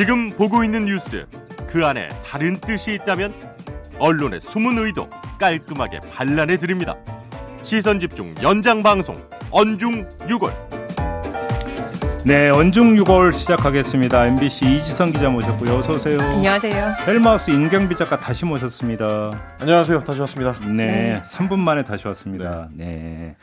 지금 보고 있는 뉴스 그 안에 다른 뜻이 있다면 언론의 숨은 의도 깔끔하게 반란해 드립니다. 시선 집중 연장 방송 언중 6월. 네, 언중 6월 시작하겠습니다. MBC 이지성 기자 모셨고요. 어서 오세요. 안녕하세요. 헬마우스 임경비 작가 다시 모셨습니다. 안녕하세요. 다시 왔습니다. 네, 네. 3분 만에 다시 왔습니다. 네. 네.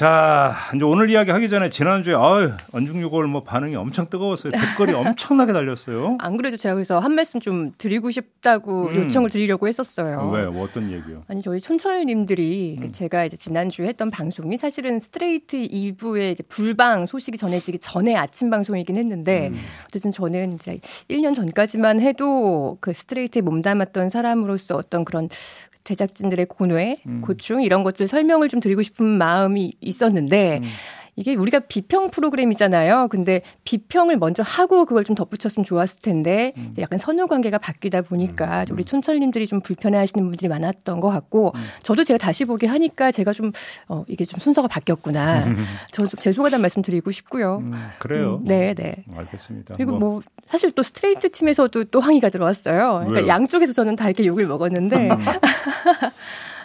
자, 이제 오늘 이야기 하기 전에 지난주에 아유, 언중유골 뭐 반응이 엄청 뜨거웠어요. 댓글이 엄청나게 달렸어요. 안 그래도 제가 그래서 한 말씀 좀 드리고 싶다고 음. 요청을 드리려고 했었어요. 왜? 뭐 어떤 얘기요? 아니, 저희 촌철 님들이 음. 제가 이제 지난주에 했던 방송이 사실은 스트레이트 2부의 이제 불방 소식이 전해지기 전에 아침 방송이긴 했는데 음. 어쨌든 저는 이제 1년 전까지만 해도 그 스트레이트에 몸담았던 사람으로서 어떤 그런 제작진들의 고뇌, 음. 고충 이런 것들 설명을 좀 드리고 싶은 마음이 있었는데 음. 이게 우리가 비평 프로그램이잖아요. 근데 비평을 먼저 하고 그걸 좀 덧붙였으면 좋았을 텐데 음. 약간 선후 관계가 바뀌다 보니까 음. 우리 촌철님들이 좀 불편해하시는 분들이 많았던 것 같고 음. 저도 제가 다시 보기 하니까 제가 좀 어, 이게 좀 순서가 바뀌었구나. 저도 죄송하다는 말씀 드리고 싶고요. 음, 그래요. 음, 네, 네. 알겠습니다. 그리고 뭐, 뭐 사실 또 스트레이트 팀에서도 또 항의가 들어왔어요. 그러니까 왜요? 양쪽에서 저는 다 이렇게 욕을 먹었는데.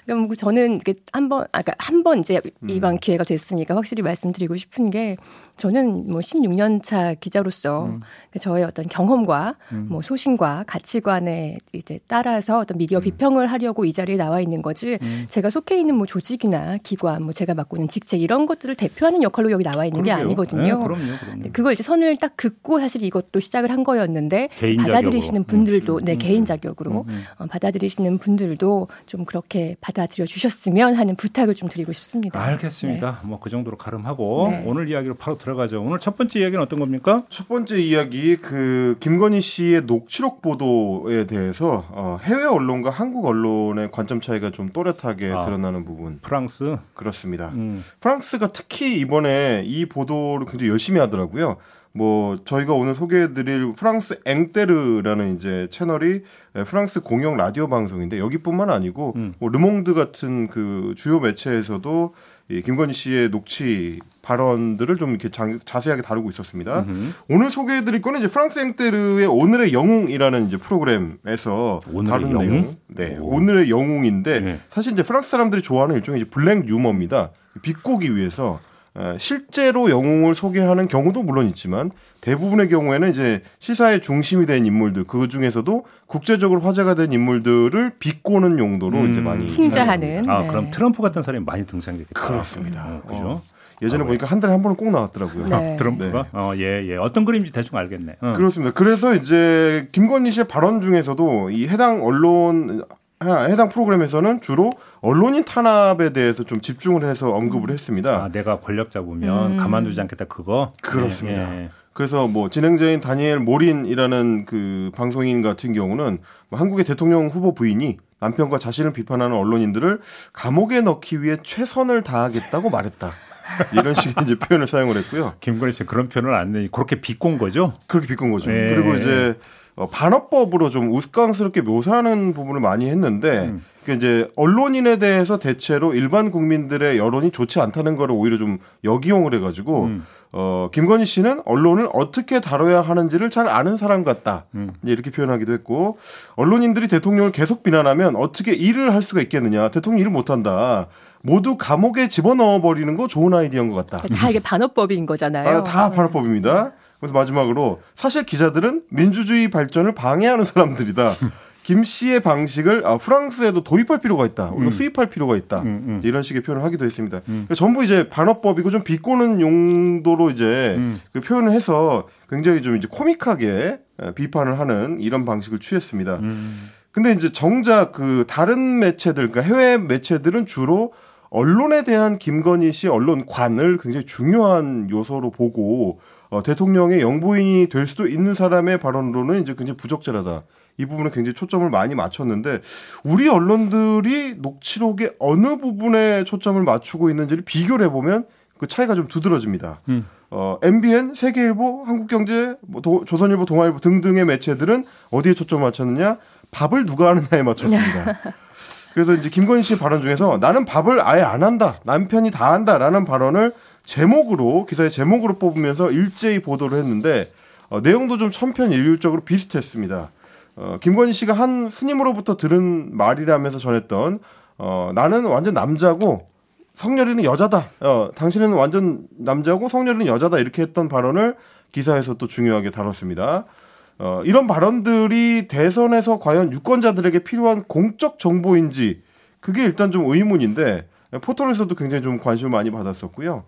음. 그럼 저는 이게 한번 아까 그러니까 한번 이제 이번 기회가 됐으니까 확실히 말씀드리고 싶은 게 저는 뭐 16년 차 기자로서 음. 그 저의 어떤 경험과 음. 뭐 소신과 가치관에 이제 따라서 어떤 미디어 음. 비평을 하려고 이 자리에 나와 있는 거지 음. 제가 속해 있는 뭐 조직이나 기관 뭐 제가 맡고 있는 직책 이런 것들을 대표하는 역할로 여기 나와 있는 그러게요. 게 아니거든요. 네, 그럼요, 그럼요. 그걸 이제 선을 딱 긋고 사실 이것도 시작을 한 거였는데 받아들이시는 음, 분들도 네 음, 개인 자격으로 어, 받아들이시는 분들도 좀 그렇게 받아들여 주셨으면 하는 부탁을 좀 드리고 싶습니다. 알겠습니다. 네. 뭐그 정도로 가름하고 네. 오늘 이야기로 바로 들어가죠. 오늘 첫 번째 이야기는 어떤 겁니까? 첫 번째 이야기 그 김건희 씨의 녹취록 보도에 대해서 어, 해외 언론과 한국 언론의 관점 차이가 좀 또렷하게 아, 드러나는 부분. 프랑스 그렇습니다. 음. 프랑스가 특히 이번에 이 보도를 굉장히 열심히 하더라고요. 뭐 저희가 오늘 소개해드릴 프랑스 앵테르라는 이제 채널이 프랑스 공영 라디오 방송인데 여기뿐만 아니고 음. 뭐 르몽드 같은 그 주요 매체에서도 이 김건희 씨의 녹취 발언들을 좀 이렇게 자, 세하게 다루고 있었습니다. 음흠. 오늘 소개해드릴 거는 이제 프랑스 앵테르의 오늘의 영웅이라는 이제 프로그램에서 다룬 영웅? 내용. 네, 오. 오늘의 영웅인데 네. 사실 이제 프랑스 사람들이 좋아하는 일종의 이제 블랙 유머입니다. 비꼬기 위해서 실제로 영웅을 소개하는 경우도 물론 있지만 대부분의 경우에는 이제 시사의 중심이 된 인물들 그 중에서도 국제적으로 화제가 된 인물들을 비꼬는 용도로 음. 이제 많이 풍자하는. 아 네. 그럼 트럼프 같은 사람이 많이 등장했겠다. 그렇습니다. 어, 그죠? 어. 예전에 아, 보니까 한 달에 한 번은 꼭 나왔더라고요. 네. 아, 트럼프가? 네. 어, 예, 예. 어떤 그림인지 대충 알겠네. 어. 그렇습니다. 그래서 이제 김건희 씨의 발언 중에서도 이 해당 언론 해당 프로그램에서는 주로 언론인 탄압에 대해서 좀 집중을 해서 언급을 했습니다. 아, 내가 권력 잡으면 음. 가만두지 않겠다 그거? 그렇습니다. 네, 네. 그래서 뭐 진행자인 다니엘 모린이라는 그 방송인 같은 경우는 뭐 한국의 대통령 후보 부인이 남편과 자신을 비판하는 언론인들을 감옥에 넣기 위해 최선을 다하겠다고 말했다. 이런 식의 이제 표현을 사용을 했고요. 김건희 씨 그런 표현을 안 내니 그렇게 비꼰 거죠? 그렇게 비꼰 거죠. 네. 그리고 이제 어, 반어법으로 좀 우스꽝스럽게 묘사하는 부분을 많이 했는데 음. 그 이제 언론인에 대해서 대체로 일반 국민들의 여론이 좋지 않다는 거를 오히려 좀 역이용을 해가지고 음. 어 김건희 씨는 언론을 어떻게 다뤄야 하는지를 잘 아는 사람 같다 음. 이렇게 표현하기도 했고 언론인들이 대통령을 계속 비난하면 어떻게 일을 할 수가 있겠느냐 대통령 일을 못한다 모두 감옥에 집어넣어 버리는 거 좋은 아이디어인 것 같다. 다 이게 반어법인 거잖아요. 아, 다 반어법입니다. 그래서 마지막으로 사실 기자들은 민주주의 발전을 방해하는 사람들이다. 김 씨의 방식을 아, 프랑스에도 도입할 필요가 있다. 우리가 음. 수입할 필요가 있다. 음, 음. 이런 식의 표현을 하기도 했습니다. 음. 그러니까 전부 이제 반어법이고 좀 비꼬는 용도로 이제 음. 그 표현을 해서 굉장히 좀 이제 코믹하게 비판을 하는 이런 방식을 취했습니다. 음. 근데 이제 정작 그 다른 매체들, 그러니까 해외 매체들은 주로 언론에 대한 김건희 씨 언론관을 굉장히 중요한 요소로 보고 어, 대통령의 영부인이 될 수도 있는 사람의 발언으로는 이제 굉장히 부적절하다. 이 부분에 굉장히 초점을 많이 맞췄는데 우리 언론들이 녹취록의 어느 부분에 초점을 맞추고 있는지를 비교를 해보면 그 차이가 좀 두드러집니다. 음. 어, MBN, 세계일보, 한국경제, 뭐 도, 조선일보, 동아일보 등등의 매체들은 어디에 초점을 맞췄느냐? 밥을 누가 하느냐에 맞췄습니다. 그래서 이제 김건희 씨 발언 중에서 나는 밥을 아예 안 한다. 남편이 다 한다라는 발언을 제목으로 기사의 제목으로 뽑으면서 일제히 보도를 했는데 어, 내용도 좀 천편일률적으로 비슷했습니다. 어, 김건희 씨가 한 스님으로부터 들은 말이라면서 전했던 어, 나는 완전 남자고 성렬이는 여자다. 어, 당신은 완전 남자고 성렬이는 여자다. 이렇게 했던 발언을 기사에서 또 중요하게 다뤘습니다. 어, 이런 발언들이 대선에서 과연 유권자들에게 필요한 공적 정보인지 그게 일단 좀 의문인데 포털에서도 굉장히 좀 관심을 많이 받았었고요.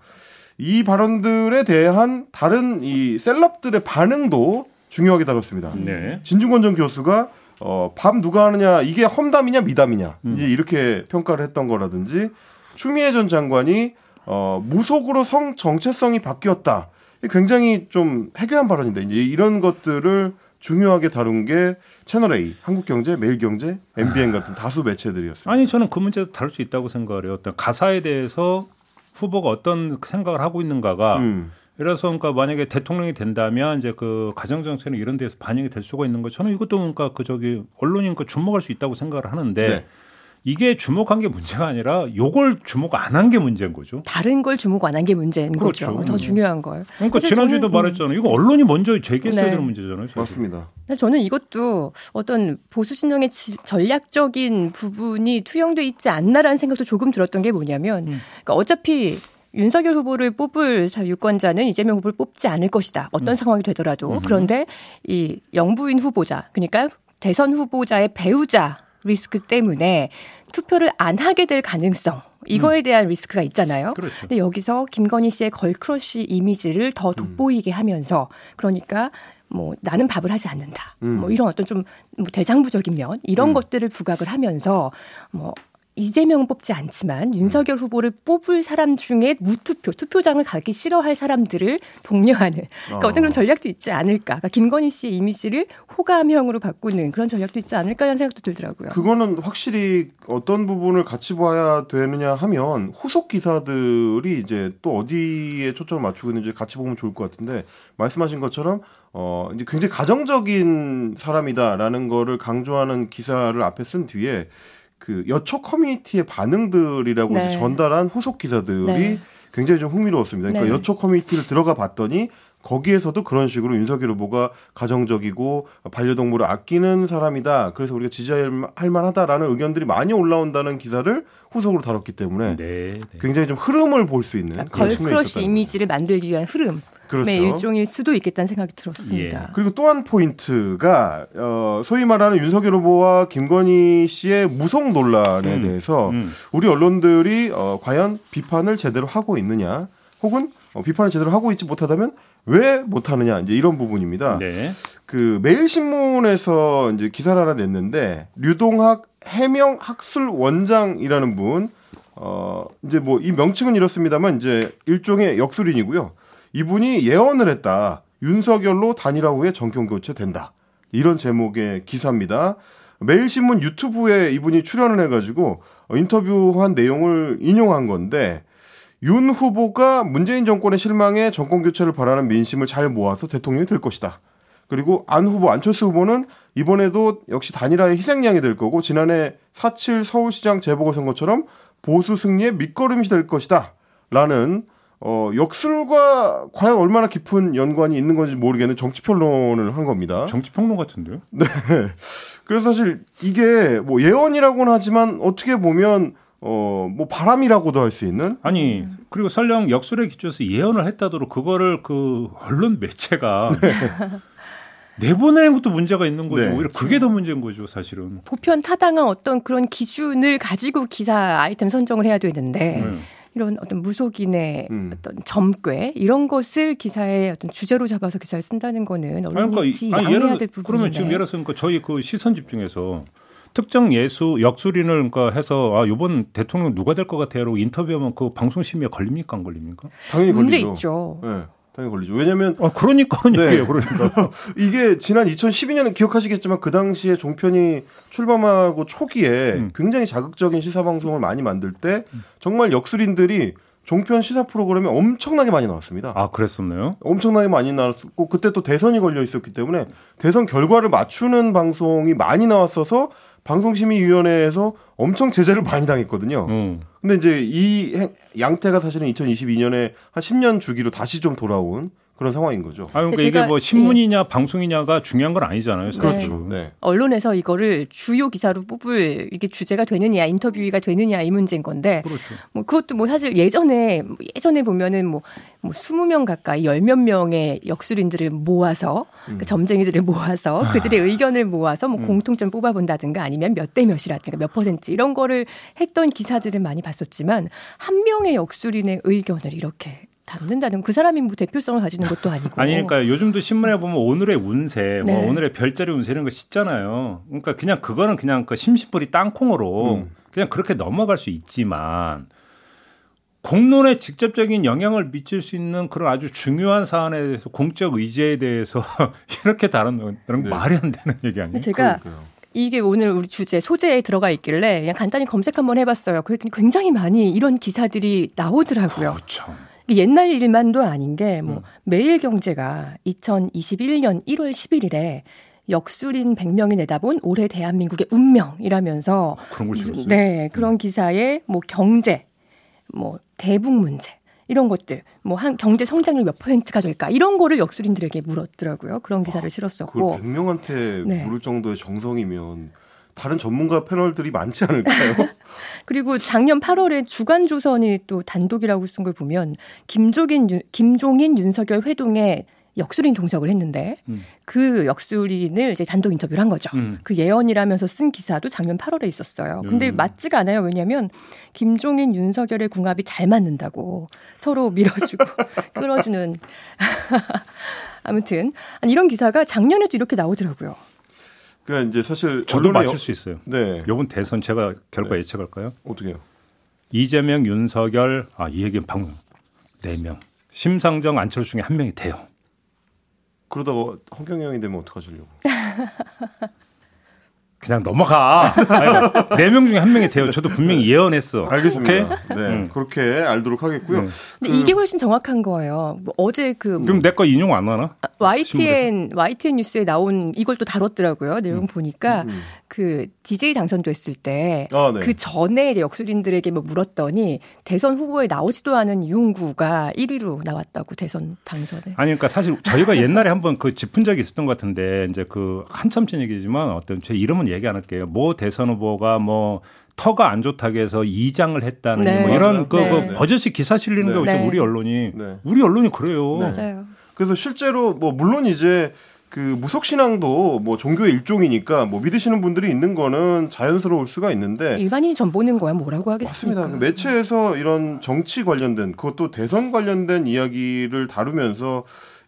이 발언들에 대한 다른 이 셀럽들의 반응도 중요하게 다뤘습니다. 네. 진중권 전 교수가 어, 밤 누가 하느냐 이게 험담이냐 미담이냐 음. 이렇게 평가를 했던 거라든지 추미애 전 장관이 어, 무속으로 성 정체성이 바뀌었다. 굉장히 좀 해괴한 발언인데 이제 이런 것들을 중요하게 다룬 게 채널 A, 한국경제, 매일경제, MBN 같은 다수 매체들이었습니다. 아니 저는 그 문제도 다룰 수 있다고 생각을 해요. 어떤 가사에 대해서 후보가 어떤 생각을 하고 있는가가 음. 그래서 그러니까 만약에 대통령이 된다면 이제 그 가정 정책이나 이런 데서 반영이 될 수가 있는 거 저는 이것도 그러니까 그 저기 언론이 니까 주목할 수 있다고 생각을 하는데 네. 이게 주목한 게 문제가 아니라 요걸 주목 안 한 게 문제인 거죠. 다른 걸 주목 안 한 게 문제인 그렇죠. 거죠. 더 중요한 걸. 그러니까 지난주에도 저는, 말했잖아요. 이거 언론이 먼저 제기했어야 네. 되는 문제잖아요. 사실. 맞습니다. 저는 이것도 어떤 보수 진영의 지- 전략적인 부분이 투영돼 있지 않나라는 생각도 조금 들었던 게 뭐냐면, 그러니까 어차피 윤석열 후보를 뽑을 자- 유권자는 이재명 후보를 뽑지 않을 것이다. 어떤 상황이 되더라도. 그런데 이 영부인 후보자, 그러니까 대선 후보자의 배우자 리스크 때문에 투표를 안 하게 될 가능성. 이거에 대한 리스크가 있잖아요. 그렇죠. 근데 여기서 김건희 씨의 girl crush 이미지를 더 돋보이게 하면서 그러니까 뭐 나는 밥을 하지 않는다. 뭐 이런 어떤 좀뭐 대장부적인 면 이런 것들을 부각을 하면서 뭐 이재명은 뽑지 않지만 윤석열 후보를 뽑을 사람 중에 무투표, 투표장을 가기 싫어할 사람들을 독려하는 그러니까 어. 어떤 그런 전략도 있지 않을까. 그러니까 김건희 씨의 이미지를 호감형으로 바꾸는 그런 전략도 있지 않을까 라는 생각도 들더라고요. 그거는 확실히 어떤 부분을 같이 봐야 되느냐 하면 후속 기사들이 이제 또 어디에 초점을 맞추고 있는지 같이 보면 좋을 것 같은데 말씀하신 것처럼 어 이제 굉장히 가정적인 사람이다라는 거를 강조하는 기사를 앞에 쓴 뒤에 그 여초 커뮤니티의 반응들이라고 네. 전달한 후속 기사들이 네. 굉장히 좀 흥미로웠습니다. 그러니까 네. 여초 커뮤니티를 들어가 봤더니 거기에서도 그런 식으로 윤석열 후보가 가정적이고 반려동물을 아끼는 사람이다. 그래서 우리가 지지할 만하다라는 의견들이 많이 올라온다는 기사를 후속으로 다뤘기 때문에 네. 네. 굉장히 좀 흐름을 볼 수 있는 그런 측면이 girl crush. 이미지를 만들기 위한 흐름의 그렇죠. 일종일 수도 있겠다는 생각이 들었습니다. 그리고 또 한 포인트가 어, 소위 말하는 윤석열 후보와 김건희 씨의 무속 논란에 음. 대해서 음. 우리 언론들이 어, 과연 비판을 제대로 하고 있느냐, 혹은 어, 비판을 제대로 하고 있지 못하다면 왜 못하느냐 이제 이런 부분입니다. 네. 그 매일신문에서 이제 기사를 하나 냈는데 류동학 해명 학술 원장이라는 분, 어 이제 뭐 이 명칭은 이렇습니다만 이제 일종의 역술인이고요. 이분이 예언을 했다. 윤석열로 단일화 후에 정권 교체 된다. 이런 제목의 기사입니다. 매일신문 유튜브에 이분이 출연을 해가지고 어, 인터뷰한 내용을 인용한 건데 윤 후보가 문재인 정권의 실망에 정권 교체를 바라는 민심을 잘 모아서 대통령이 될 것이다. 그리고 안 후보 안철수 후보는 이번에도 역시 단일화의 희생양이 될 거고 지난해 4.7 서울시장 재보궐선거처럼 보수 승리의 밑거름이 될 것이다. 라는 어, 역술과 과연 얼마나 깊은 연관이 있는 건지 모르겠는 정치 평론을 한 겁니다. 정치 평론 같은데요? 그래서 사실 이게 뭐 예언이라고는 하지만 어떻게 보면 어, 뭐 바람이라고도 할 수 있는 아니 그리고 설령 역술에 기초해서 예언을 했다더러 그거를 그 언론 매체가 내보내는 것도 문제가 있는 거죠. 네. 오히려 그게 더 문제인 거죠, 사실은. 보편 타당한 어떤 그런 기준을 가지고 기사 아이템 선정을 해야 되는데 네. 이런 어떤 무속인의 음. 어떤 점괘 이런 것을 기사의 어떤 주제로 잡아서 기사를 쓴다는 거는 언론이 그러니까 양해해야 예를 될 들어- 부분인데. 그러면 지금 예를 들어서 그러니까 저희 그 시선 집중해서 특정 예수 역술인을 그러니까 해서 아 이번 대통령 누가 될 것 같아요라고 인터뷰하면 그 방송 심의에 걸립니까 안 걸립니까? 당연히 문제 걸리죠. 있죠. 네, 당연히 걸리죠. 왜냐하면 아 그러니까 네. 그러니까 이게 지난 2012년에 기억하시겠지만 그 당시에 종편이 출범하고 초기에 음. 굉장히 자극적인 시사 방송을 많이 만들 때 정말 역술인들이 종편 시사 프로그램에 엄청나게 많이 나왔습니다. 아 그랬었나요? 엄청나게 많이 나왔고 그때 또 대선이 걸려 있었기 때문에 대선 결과를 맞추는 방송이 많이 나왔어서 방송심의위원회에서 엄청 제재를 많이 당했거든요. 음. 근데 이제 이 행- 양태가 사실은 2022년에 한 10년 주기로 다시 좀 돌아온 그런 상황인 거죠. 아, 그러니까 이게 뭐 신문이냐 방송이냐가 중요한 건 아니잖아요. 사실. 그렇죠. 네. 언론에서 이거를 주요 기사로 뽑을 이게 주제가 되느냐, 인터뷰가 되느냐 이 문제인 건데 그렇죠. 뭐 그것도 뭐 사실 예전에 예전에 보면은 뭐, 뭐 20명 가까이 열 몇 명의 역술인들을 모아서 그 점쟁이들을 모아서 그들의 의견을 모아서 뭐 공통점 뽑아본다든가 아니면 몇 대 몇이라든가 몇 퍼센트 이런 거를 했던 기사들을 많이 봤었지만 한 명의 역술인의 의견을 이렇게 담는다는 그 사람이 뭐 대표성을 가지는 것도 아니고 아니 그러니까 요즘도 신문에 보면 오늘의 운세, 뭐 네. 오늘의 별자리 운세 이런 거 씻잖아요. 그러니까 그냥 그거는 그냥 그 심심풀이 땅콩으로 음. 그냥 그렇게 넘어갈 수 있지만 공론에 직접적인 영향을 미칠 수 있는 그런 아주 중요한 사안에 대해서 공적 의제에 대해서 이렇게 다루는 건 네. 말이 안 되는 얘기 아니에요? 제가 그러니까요. 이게 오늘 우리 주제 소재에 들어가 있길래 그냥 간단히 검색 한번 해봤어요. 그랬더니 굉장히 많이 이런 기사들이 나오더라고요. 그렇죠. 옛날 일만도 아닌 게 음. 뭐 매일경제가 2021년 1월 11일에 역술인 100명이 내다본 올해 대한민국의 운명이라면서 그런 걸 찍었어요. 네, 그런 기사에 뭐 경제, 뭐 대북 문제 이런 것들, 뭐 한 경제 성장률 몇 퍼센트가 될까 이런 거를 역술인들에게 물었더라고요. 그런 기사를 그걸 실었었고 100명한테 네. 물을 정도의 정성이면 다른 전문가 패널들이 많지 않을까요? 그리고 작년 8월에 주간조선이 또 단독이라고 쓴 걸 보면 김종인, 윤- 김종인 윤석열 회동에 역술인 동석을 했는데 음. 그 역술인을 이제 단독 인터뷰를 한 거죠. 음. 그 예언이라면서 쓴 기사도 작년 8월에 있었어요. 근데 음. 맞지가 않아요. 왜냐하면 김종인 윤석열의 궁합이 잘 맞는다고 서로 밀어주고 끌어주는 아무튼 이런 기사가 작년에도 이렇게 나오더라고요. 그러니까 이제 사실 저도 맞출 여- 수 있어요. 네. 요번 대선 제가 결과 예측할까요? 어떻게 해요? 이재명, 윤석열, 아, 이 얘기는 방금 네 명. 심상정, 안철수 중에 한 명이 돼요. 그러다가 허경영이 되면 어떡하시려고? 그냥 넘어가. 네 명 중에 한 명이 돼요. 저도 분명히 예언했어. 알겠습니다. 오케이? 네, 음. 그렇게 알도록 하겠고요. 음. 근데 이게 훨씬 정확한 거예요. 뭐 어제 그 그럼 내 거 인용 안 하나? YTN YTN 뉴스에 나온 이걸 또 다뤘더라고요. 내용 보니까 음. 그 DJ 당선됐을 때 아, 네. 그 전에 이제 역술인들에게 뭐 물었더니 대선 후보에 나오지도 않은 이용구가 1위로 나왔다고 대선 당선에. 아니, 그러니까 사실 저희가 옛날에 한번 그 짚은 적이 있었던 것 같은데 이제 그 한참 전 얘기지만 어떤 제 이름은 얘기 안 할게요. 모 대선 후보가 뭐 터가 안 좋다고 해서 이장을 했다는 네. 뭐 이런 그, 네. 그 버젓이 기사 실리는 게 네. 있죠. 네. 우리 언론이. 네. 우리 언론이 그래요. 맞아요. 그래서 실제로 뭐 물론 이제 그 무속 신앙도 뭐 종교의 일종이니까 뭐 믿으시는 분들이 있는 거는 자연스러울 수가 있는데 일반인이 전 보는 거야 뭐라고 하겠습니까? 맞습니다. 매체에서 이런 정치 관련된 그것도 대선 관련된 이야기를 다루면서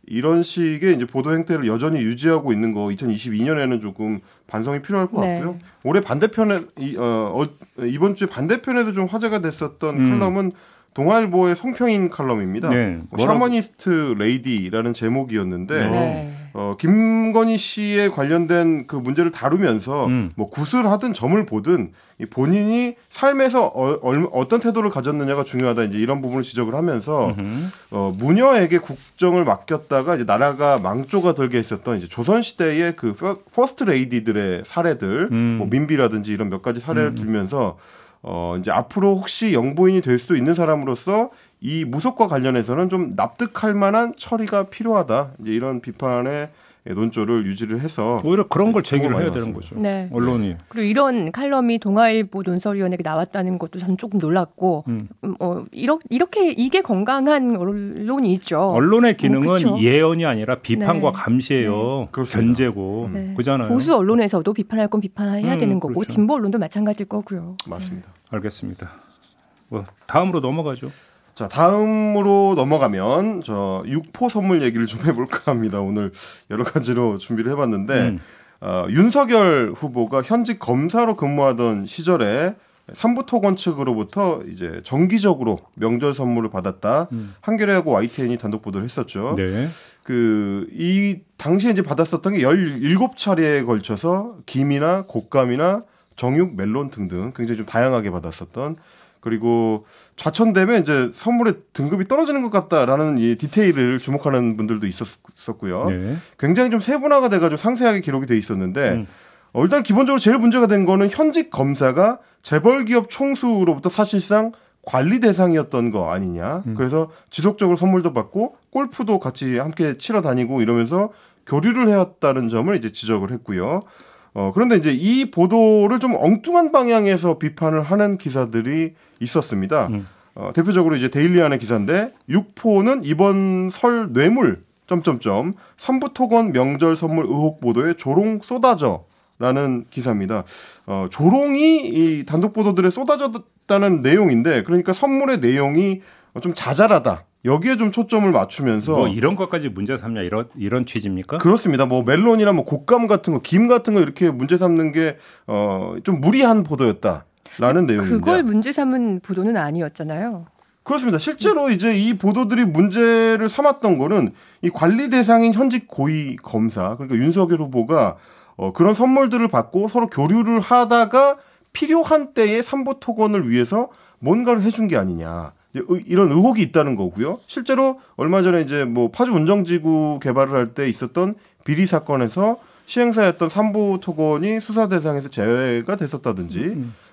이런 식의 이제 보도 행태를 여전히 유지하고 있는 거 2022년에는 조금 반성이 필요할 것 네. 같고요. 올해 반대편에 이, 어, 어, 이번 주에 반대편에서 좀 화제가 됐었던 음. 칼럼은 동아일보의 송평인 칼럼입니다. 네. 어, 뭐라고- Shamanist Lady라는 제목이었는데 네. 어, 김건희 씨에 관련된 그 문제를 다루면서 음. 뭐 굿을 하든 점을 보든 이 본인이 삶에서 어, 떤 태도를 가졌느냐가 중요하다 이제 이런 부분을 지적을 하면서 음. 어, 무녀에게 국정을 맡겼다가 이제 나라가 망조가 들게 했었던 이제 조선 시대의 그 퍼- 퍼스트 레이디들의 사례들 음. 뭐 민비라든지 이런 몇 가지 사례를 들면서 어 이제 앞으로 혹시 영부인이 될 수도 있는 사람으로서 이 무속과 관련해서는 좀 납득할 만한 처리가 필요하다. 이제 이런 비판의 논조를 유지를 해서 오히려 그런 걸 제기를 많이 해야 되는. 거죠. 네. 언론이. 그리고 이런 칼럼이 동아일보 논설위원회에 나왔다는 것도 저는 조금 놀랐고, 음. 음, 어, 이렇게, 이렇게 이게 건강한 언론이 있죠. 언론의 기능은 뭐 그쵸. 예언이 아니라 비판과 네. 감시예요. 그렇습니다. 견제고 네. 그잖아요. 보수 언론에서도 비판할 건 비판해야 음, 되는 거고 그렇죠. 진보 언론도 마찬가지일 거고요. 맞습니다. 알겠습니다. 뭐 다음으로 넘어가죠. 자, 다음으로 넘어가면 저 육포 선물 얘기를 좀 해볼까 합니다. 오늘 여러 가지로 준비를 해봤는데 음. 어, 윤석열 후보가 현직 검사로 근무하던 시절에 삼부토건 측으로부터 이제 정기적으로 명절 선물을 받았다. 음. 한겨레하고 YTN이 단독 보도를 했었죠. 네. 그, 이, 당시에 이제 받았었던 게 17차례에 걸쳐서 김이나 곶감이나 정육, 멜론 등등 굉장히 좀 다양하게 받았었던 그리고 좌천되면 이제 선물의 등급이 떨어지는 것 같다라는 이 디테일을 주목하는 분들도 있었었고요. 네. 굉장히 좀 세분화가 돼가지고 상세하게 기록이 돼 있었는데 음. 어, 일단 기본적으로 제일 문제가 된 거는 현직 검사가 재벌 기업 총수로부터 사실상 관리 대상이었던 거 아니냐. 음. 그래서 지속적으로 선물도 받고 골프도 같이 함께 치러 다니고 이러면서 교류를 해왔다는 점을 이제 지적을 했고요. 어, 그런데 이제 이 보도를 좀 엉뚱한 방향에서 비판을 하는 기사들이 있었습니다. 음. 어, 대표적으로 이제 데일리안의 기사인데 육포는 이번 설 뇌물 점점점 삼부토건 명절 선물 의혹 보도에 조롱 쏟아져 라는 기사입니다. 어, 조롱이 이 단독 보도들에 쏟아졌다는 내용인데 그러니까 선물의 내용이 좀 자잘하다. 여기에 좀 초점을 맞추면서 뭐 이런 것까지 문제 삼냐 이런 이런 취지입니까? 그렇습니다. 뭐 멜론이나 뭐 곶감 같은 거, 김 같은 거 이렇게 문제 삼는 게 어, 좀 무리한 보도였다 라는 내용입니다. 그걸 문제 삼은 보도는 아니었잖아요. 그렇습니다. 실제로 이제 이 보도들이 문제를 삼았던 거는 이 관리 대상인 현직 고위 검사 그러니까 윤석열 후보가 어, 그런 선물들을 받고 서로 교류를 하다가 필요한 때에 삼보 토건을 위해서 뭔가를 해준 게 아니냐. 이런 의혹이 있다는 거고요. 실제로 얼마 전에 이제 뭐 파주 운정지구 개발을 할 때 있었던 비리 사건에서 시행사였던 삼보 토건이 수사 대상에서 제외가 됐었다든지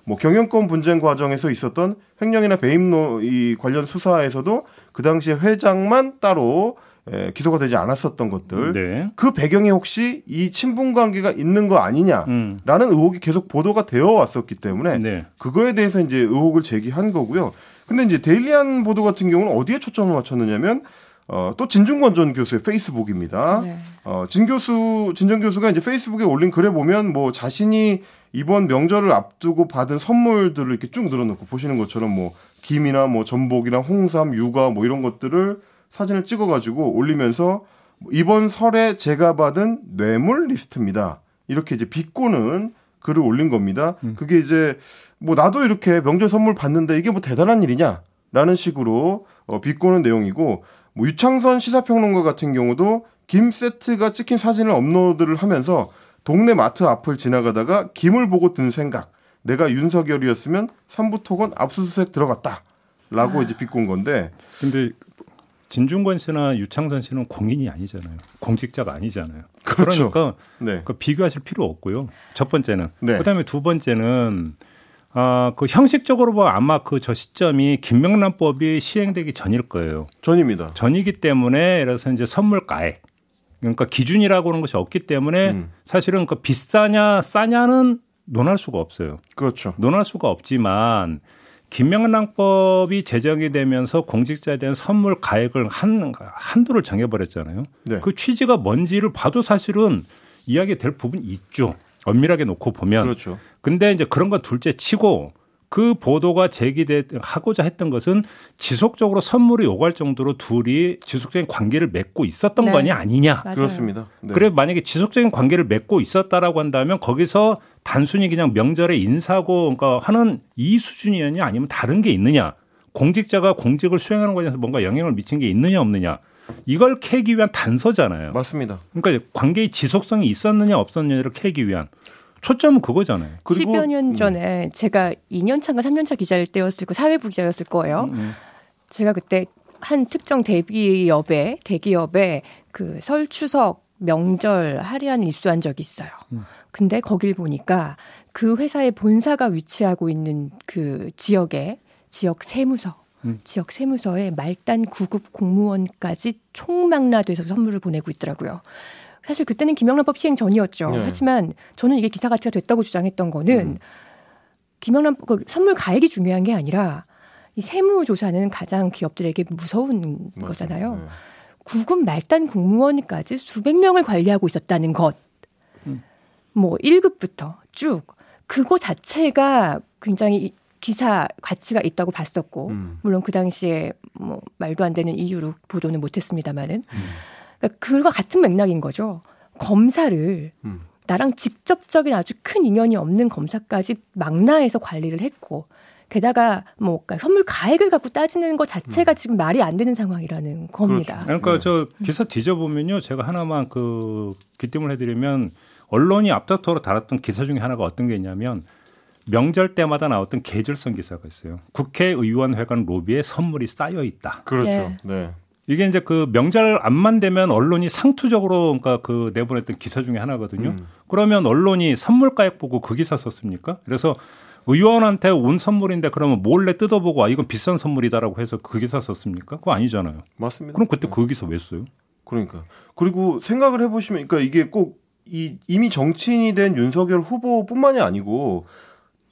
뭐 경영권 분쟁 과정에서 있었던 횡령이나 배임노 이 관련 수사에서도 그 당시에 회장만 따로 에, 기소가 되지 않았었던 것들 네. 그 배경에 혹시 이 친분 관계가 있는 거 아니냐라는 음. 의혹이 계속 보도가 되어 왔었기 때문에 네. 그거에 대해서 이제 의혹을 제기한 거고요. 근데 이제 데일리안 보도 같은 경우는 어디에 초점을 맞췄느냐면 어, 또 진중권 전 교수의 페이스북입니다. 네. 어, 진 교수, 진정 교수가 이제 페이스북에 올린 글에 보면 뭐 자신이 이번 명절을 앞두고 받은 선물들을 이렇게 쭉 늘어놓고 보시는 것처럼 뭐 김이나 뭐 전복이나 홍삼, 육아 뭐 이런 것들을 사진을 찍어가지고 올리면서 이번 설에 제가 받은 뇌물 리스트입니다. 이렇게 이제 비꼬는 글을 올린 겁니다. 그게 이제 뭐 나도 이렇게 명절 선물 받는데 이게 뭐 대단한 일이냐? 라는 식으로 어, 비꼬는 내용이고 뭐 유창선 시사평론가 같은 경우도 김 세트가 찍힌 사진을 업로드를 하면서 동네 마트 앞을 지나가다가 김을 보고 든 생각. 내가 윤석열이었으면 삼부토건 압수수색 들어갔다. 라고 이제 비꼰 건데 근데 진중권 씨나 유창선 씨는 공인이 아니잖아요. 공직자가 아니잖아요. 그렇죠. 그러니까 네. 그 비교하실 필요 없고요. 첫 번째는. 네. 그다음에 두 번째는 아, 그 형식적으로 보면 아마 그 저 시점이 김명란법이 시행되기 전일 거예요. 전입니다. 전이기 때문에 그래서 이제 선물 가액 그러니까 기준이라고 하는 것이 없기 때문에 음. 사실은 그 비싸냐 싸냐는 논할 수가 없어요. 그렇죠. 논할 수가 없지만 김명란법이 제정이 되면서 공직자에 대한 선물 가액을 한 한도를 정해버렸잖아요. 네. 그 취지가 뭔지를 봐도 사실은 이야기될 부분이 있죠. 엄밀하게 놓고 보면. 그렇죠. 근데 이제 그런 건 둘째 치고 그 보도가 제기돼 하고자 했던 것은 지속적으로 선물을 요구할 정도로 둘이 지속적인 관계를 맺고 있었던 네. 거냐 아니냐. 맞아요. 그렇습니다. 네. 그래 만약에 지속적인 관계를 맺고 있었다라고 한다면 거기서 단순히 그냥 명절에 인사고 그러니까 하는 이 수준이었냐 아니면 다른 게 있느냐 공직자가 공직을 수행하는 과정에서 뭔가 영향을 미친 게 있느냐 없느냐 이걸 캐기 위한 단서잖아요. 맞습니다. 그러니까 관계의 지속성이 있었느냐 없었느냐를 캐기 위한 초점은 그거잖아요. 그리고 10여 년 음. 전에 제가 2년 차인가 3년 차 기자일 때였을 거 사회부 기자였을 거예요. 음, 제가 그때 한 특정 대기업에 대기업에 그 설 추석 명절 할인을 입수한 적이 있어요. 음. 근데 거길 보니까 그 회사의 본사가 위치하고 있는 그 지역에 지역 세무서 음. 지역 세무서에 말단 9급 공무원까지 총망라돼서 선물을 보내고 있더라고요. 사실 그때는 김영란법 시행 전이었죠. 네. 하지만 저는 이게 기사 가치가 됐다고 주장했던 거는 음. 김영란 그 선물 가액이 중요한 게 아니라 이 세무 조사는 가장 기업들에게 무서운 맞아요. 거잖아요. 네. 구급 말단 공무원까지 수백 명을 관리하고 있었다는 것. 뭐 1급부터 쭉 그거 자체가 굉장히 기사 가치가 있다고 봤었고 음. 물론 그 당시에 뭐 말도 안 되는 이유로 보도는 못했습니다만은 그러니까 그와 같은 맥락인 거죠. 검사를 음. 나랑 직접적인 아주 큰 인연이 없는 검사까지 망라해서 관리를 했고 게다가 뭐 그러니까 선물 가액을 갖고 따지는 것 자체가 지금 말이 안 되는 상황이라는 겁니다. 그러니까 네. 저 기사 뒤져보면요. 제가 하나만 그 귀띔을 해드리면 언론이 앞다투어로 달았던 기사 중에 하나가 어떤 게 있냐면 명절 때마다 나왔던 계절성 기사가 있어요. 국회의원회관 로비에 선물이 쌓여 있다. 그렇죠. 네. 네. 이게 이제 그 명절 안만 되면 언론이 상투적으로 그러니까 그 내보냈던 기사 중에 하나거든요. 음. 그러면 언론이 선물 가액 보고 그 기사 썼습니까? 그래서 의원한테 온 선물인데 그러면 몰래 뜯어보고 아 이건 비싼 선물이다라고 해서 그 기사 썼습니까? 그거 아니잖아요. 맞습니다. 그럼 그때 그 기사 왜 써요? 그러니까 그리고 생각을 해보시면 그러니까 이게 꼭 이 이미 정치인이 된 윤석열 후보뿐만이 아니고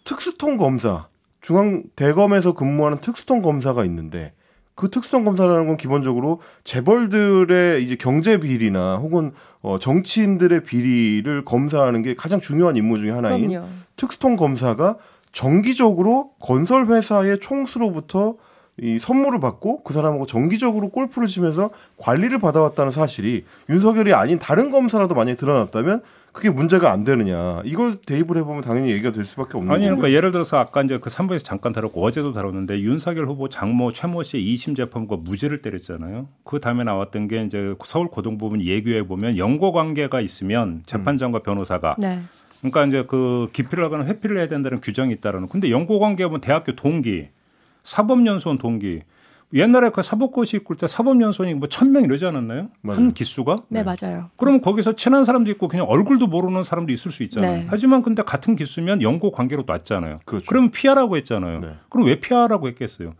특수통 검사 중앙 대검에서 근무하는 특수통 검사가 있는데 그 특수통 검사라는 건 기본적으로 재벌들의 이제 경제 비리나 혹은 어 정치인들의 비리를 검사하는 게 가장 중요한 임무 중에 하나인 그럼요. 특수통 검사가 정기적으로 건설 회사의 총수로부터 이 선물을 받고 그 사람하고 정기적으로 골프를 치면서 관리를 받아왔다는 사실이 윤석열이 아닌 다른 검사라도 만약에 드러났다면 그게 문제가 안 되느냐. 이걸 대입을 해보면 당연히 얘기가 될 수밖에 없는 아니 거죠. 그러니까 예를 들어서 아까 이제 그 3부에서 잠깐 다뤘고 어제도 다뤘는데 윤석열 후보 장모 최모 씨의 2심 재판과 무죄를 때렸잖아요. 그 다음에 나왔던 게 이제 서울 고등부분 예규에 보면 연고 관계가 있으면 재판장과 변호사가 네. 그러니까 이제 그 기피를 하거나 회피를 해야 된다는 규정이 있다라는. 근데 연고 관계 보면 대학교 동기, 사법연수원 동기. 옛날에 그 사법고시 있을 때 사법연수원이 뭐 천 명 이러지 않았나요? 맞아요. 한 기수가? 네, 맞아요. 그러면 거기서 친한 사람도 있고 그냥 얼굴도 모르는 사람도 있을 수 있잖아요. 네. 하지만 근데 같은 기수면 연고 관계로 놨잖아요. 그렇죠. 그러면 피하라고 했잖아요. 네. 그럼 왜 피하라고 했겠어요?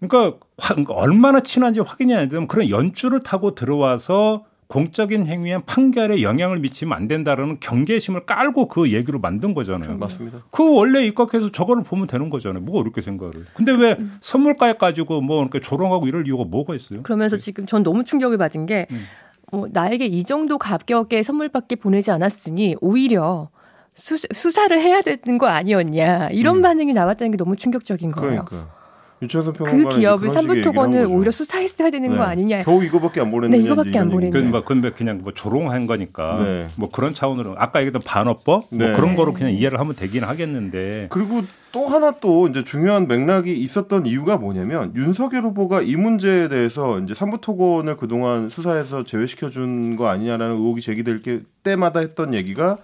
그러니까, 화- 그러니까 얼마나 친한지 확인이 안 되면 그런 연주를 타고 들어와서 공적인 행위에 판결에 영향을 미치면 안 된다라는 경계심을 깔고 그 얘기로 만든 거잖아요. 맞습니다. 그 원래 입각해서 저거를 보면 되는 거잖아요. 뭐가 어렵게 생각을. 근데 왜 음. 선물가액 가지고 뭐 이렇게 조롱하고 이럴 이유가 뭐가 있어요? 그러면서 지금 전 너무 충격을 받은 게 음. 어, 나에게 이 정도 가볍게 선물밖에 보내지 않았으니 오히려 수, 수사를 해야 되는 거 아니었냐 이런 음. 반응이 나왔다는 게 너무 충격적인 거예요. 그러니까 유채선 그 기업을 삼부토건을. 오히려 수사했어야 되는 거 네. 아니냐. 겨우 이거밖에 안 보냈느냐. 네, 이거밖에 안 이런 보냈네. 얘기죠. 그뭐 근데 그냥 뭐 조롱한 거니까 네. 뭐 그런 차원으로 아까 얘기했던 반어법 네. 뭐 그런 거로 그냥 이해를 하면 되긴 하겠는데 그리고 또 하나 또 이제 중요한 맥락이 있었던 이유가 뭐냐면 윤석열 후보가 이 문제에 대해서 이제 삼부토건을 그동안 수사에서 제외시켜 준 거 아니냐라는 의혹이 제기될 게- 때마다 했던 얘기가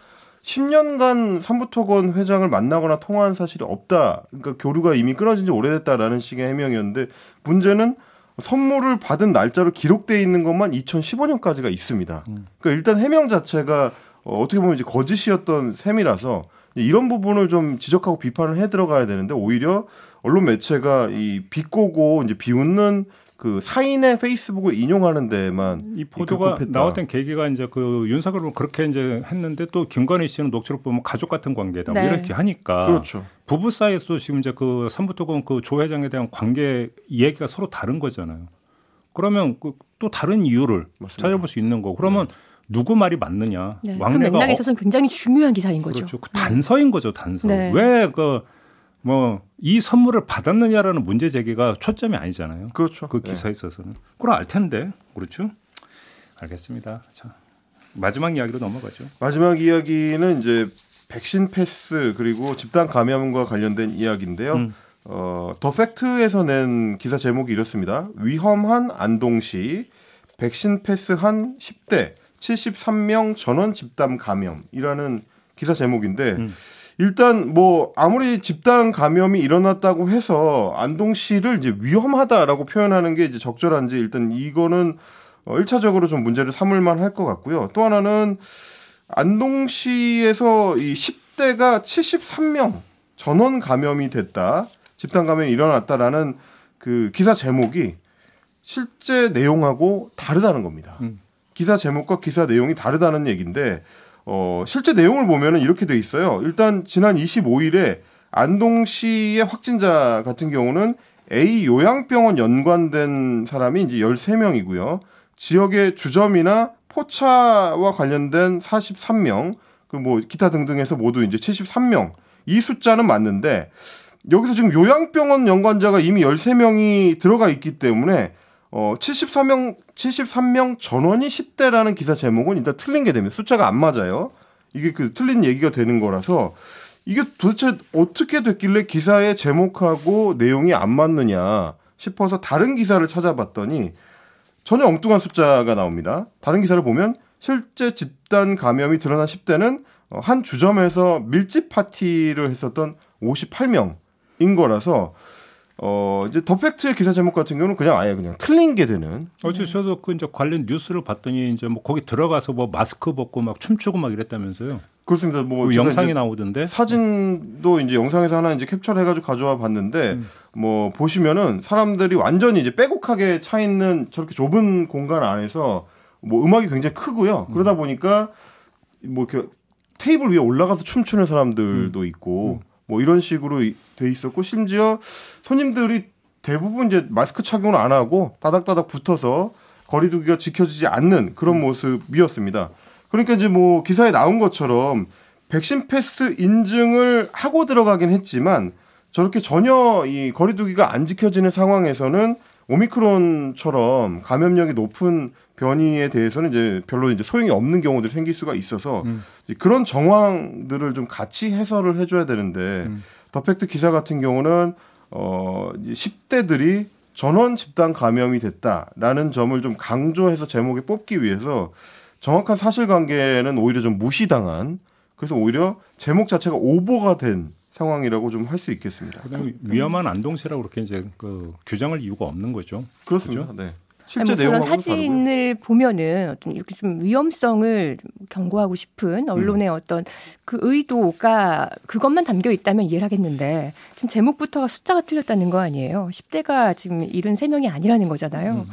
10년간 삼부토건 회장을 만나거나 통화한 사실이 없다. 그러니까 교류가 이미 끊어진 지 오래됐다라는 식의 해명이었는데 문제는 선물을 받은 날짜로 기록돼 있는 것만 2015년까지가 있습니다. 그러니까 일단 해명 자체가 어, 어떻게 보면 이제 거짓이었던 셈이라서 이런 부분을 좀 지적하고 비판을 해 들어가야 되는데 오히려 언론 매체가 이 비꼬고 이제 비웃는 그 사인의 페이스북을 인용하는 데만 이 보도가. 나왔던 계기가 이제 그 윤석열 후보 그렇게 이제 했는데 또 김건희 씨는 녹취록 보면 가족 같은 관계다 뭐 네. 이렇게 하니까 그렇죠. 부부 사이에서 지금 이제 그 삼부토건 그조 회장에 대한 관계 얘기가 서로 다른 거잖아요. 그러면 그 또 다른 이유를 맞습니다. 찾아볼 수 있는 거고 그러면 누구 말이 맞느냐? 네, 그 왕래가 맥락에 어- 있어서는 굉장히 중요한 기사인 거죠. 그렇죠. 그 단서인 거죠, 단서. 네. 왜그 뭐 이 선물을 받았느냐라는 문제 제기가 초점이 아니잖아요. 그렇죠. 그 네. 기사에 있어서는. 그럼 알 텐데. 그렇죠? 알겠습니다. 자, 마지막 이야기로 넘어가죠. 마지막 이야기는 이제 백신 패스 그리고 집단 감염과 관련된 이야기인데요. 음. 어, 더 팩트에서 낸 기사 제목이 이렇습니다. 위험한 안동시 백신 패스한 10대 73명 전원 집단 감염이라는 기사 제목인데 음. 일단 뭐 아무리 집단 감염이 일어났다고 해서 안동시를 이제 위험하다라고 표현하는 게 이제 적절한지 일단 이거는 어, 1차적으로 좀 문제를 삼을 만할 것 같고요. 또 하나는 안동시에서 이 10대가 73명 전원 감염이 됐다. 집단 감염이 일어났다라는 그 기사 제목이 실제 내용하고 다르다는 겁니다. 음. 기사 제목과 기사 내용이 다르다는 얘기인데 어, 실제 내용을 보면은 이렇게 돼 있어요. 일단 지난 25일에 안동시의 확진자 같은 경우는 A 요양병원 연관된 사람이 이제 13명이고요. 지역의 주점이나 포차와 관련된 43명, 그 뭐 기타 등등해서 모두 이제 73명. 이 숫자는 맞는데 여기서 지금 요양병원 연관자가 이미 13명이 들어가 있기 때문에 어 73명 73명 전원이 10대라는 기사 제목은 일단 틀린 게 됩니다. 숫자가 안 맞아요. 이게 그 틀린 얘기가 되는 거라서 이게 도대체 어떻게 됐길래 기사의 제목하고 내용이 안 맞느냐 싶어서 다른 기사를 찾아봤더니 전혀 엉뚱한 숫자가 나옵니다. 다른 기사를 보면 실제 집단 감염이 드러난 10대는 어, 한 주점에서 밀집 파티를 했었던 58명인 거라서 어 이제 더 팩트의 기사 제목 같은 경우는 그냥 아예 그냥 틀린 게 되는 어제 저도 그 이제 관련 뉴스를 봤더니 이제 뭐 거기 들어가서 뭐 마스크 벗고 막 춤추고 막 이랬다면서요. 그렇습니다. 뭐 그 영상이 나오던데. 사진도 이제 영상에서 하나 이제 캡처를 해가지고 가져와 봤는데 음. 뭐 보시면은 사람들이 완전히 이제 빼곡하게 차 있는 저렇게 좁은 공간 안에서 뭐 음악이 굉장히 크고요. 음. 그러다 보니까 뭐 이렇게 테이블 위에 올라가서 춤추는 사람들도 음. 있고 뭐 이런 식으로 이- 돼 있었고 심지어 손님들이 대부분 이제 마스크 착용을 안 하고 따닥따닥 붙어서 거리두기가 지켜지지 않는 그런 모습이었습니다. 그러니까 이제 뭐 기사에 나온 것처럼 백신 패스 인증을 하고 들어가긴 했지만 저렇게 전혀 이 거리두기가 안 지켜지는 상황에서는 오미크론처럼 감염력이 높은 변이에 대해서는 이제 별로 이제 소용이 없는 경우들이 생길 수가 있어서 음. 그런 정황들을 좀 같이 해설을 해줘야 되는데 음. 더 팩트 기사 같은 경우는 어 이제 10대들이 전원 집단 감염이 됐다라는 점을 좀 강조해서 제목에 뽑기 위해서 정확한 사실관계는 오히려 좀 무시당한 그래서 오히려 제목 자체가 오보가 된 상황이라고 좀 할 수 있겠습니다. 위험한 안동시라고 그렇게 이제 그 규정할 이유가 없는 거죠. 그렇습니다. 네. 아니, 실제 뭐 저는 내용하고 다르고요. 사진을 보면은 어떤 이렇게 좀 위험성을 경고하고 싶은 언론의 음. 어떤 그 의도가 그것만 담겨 있다면 이해를 하겠는데 지금 제목부터가 숫자가 틀렸다는 거 아니에요? 10대가 지금 73명이 아니라는 거잖아요.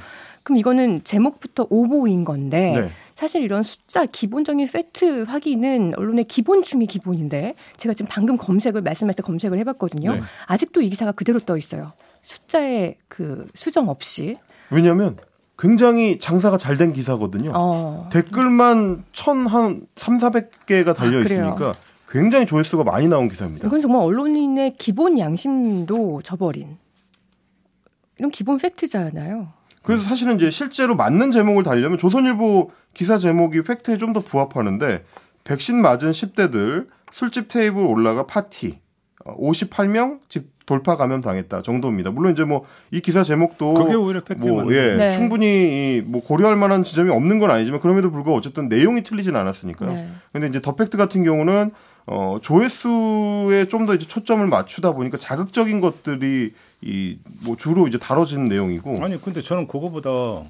그럼 이거는 제목부터 오보인 건데 네. 사실 이런 숫자 기본적인 팩트 확인은 언론의 기본 중의 기본인데 제가 지금 방금 검색을 말씀하셔서 검색을 해봤거든요. 네. 아직도 이 기사가 그대로 떠 있어요. 숫자의 그 수정 없이. 왜냐하면 굉장히 장사가 잘 된 기사거든요. 어. 댓글만 천한 3, 400개가 달려 아? 있으니까 굉장히 조회수가 많이 나온 기사입니다. 이건 정말 언론인의 기본 양심도 저버린 이런 기본 팩트잖아요. 그래서 사실은 이제 실제로 맞는 제목을 달려면 조선일보 기사 제목이 팩트에 좀 더 부합하는데 백신 맞은 10대들 술집 테이블 올라가 파티 어, 58명 집 돌파 감염 당했다 정도입니다. 물론 이제 뭐 이 기사 제목도 그게 오히려 팩트에 뭐 맞는 예, 네. 충분히 이뭐 고려할 만한 지점이 없는 건 아니지만 그럼에도 불구하고 어쨌든 내용이 틀리진 않았으니까요. 네. 근데 이제 더 팩트 같은 경우는 어 조회수에 좀 더 이제 초점을 맞추다 보니까 자극적인 것들이 이 뭐 주로 이제 다뤄지는 내용이고 아니 근데 저는 그거보다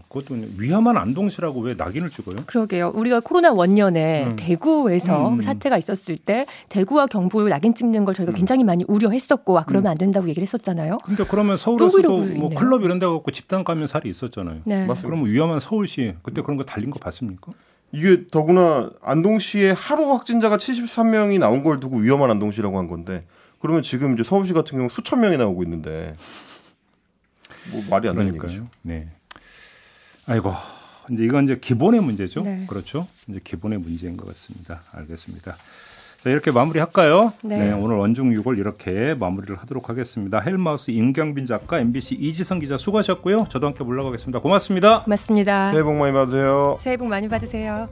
그것도 위험한 안동시라고 왜 낙인을 찍어요? 그러게요. 우리가 코로나 원년에 음. 대구에서 음, 음. 사태가 있었을 때 대구와 경북을 낙인 찍는 걸 저희가 굉장히 많이 우려했었고 아 그러면 안 된다고 얘기를 했었잖아요. 근데 그러면 또 서울에서도 뭐. 클럽 이런 데 갖고 집단 감염 살이 있었잖아요. 네. 맞습니다. 그러면 위험한 서울시 그때 그런 거 달린 거 봤습니까? 이게 더구나 안동시에 하루 확진자가 73명이 나온 걸 두고 위험한 안동시라고 한 건데 그러면 지금 이제 서울시 같은 경우 수천 명이 나오고 있는데 뭐 말이 안 되는 얘기죠. 네. 아이고 이제 이건 이제 기본의 문제죠. 네. 그렇죠. 이제 기본의 문제인 것 같습니다. 알겠습니다. 자, 이렇게 마무리할까요? 네. 오늘 원중 6월 이렇게 마무리를 하도록 하겠습니다. 헬마우스 임경빈 작가, MBC 이지성 기자 수고하셨고요. 저도 함께 물러가겠습니다. 고맙습니다. 고맙습니다. 새해 복 많이 받으세요. 새해 복 많이 받으세요.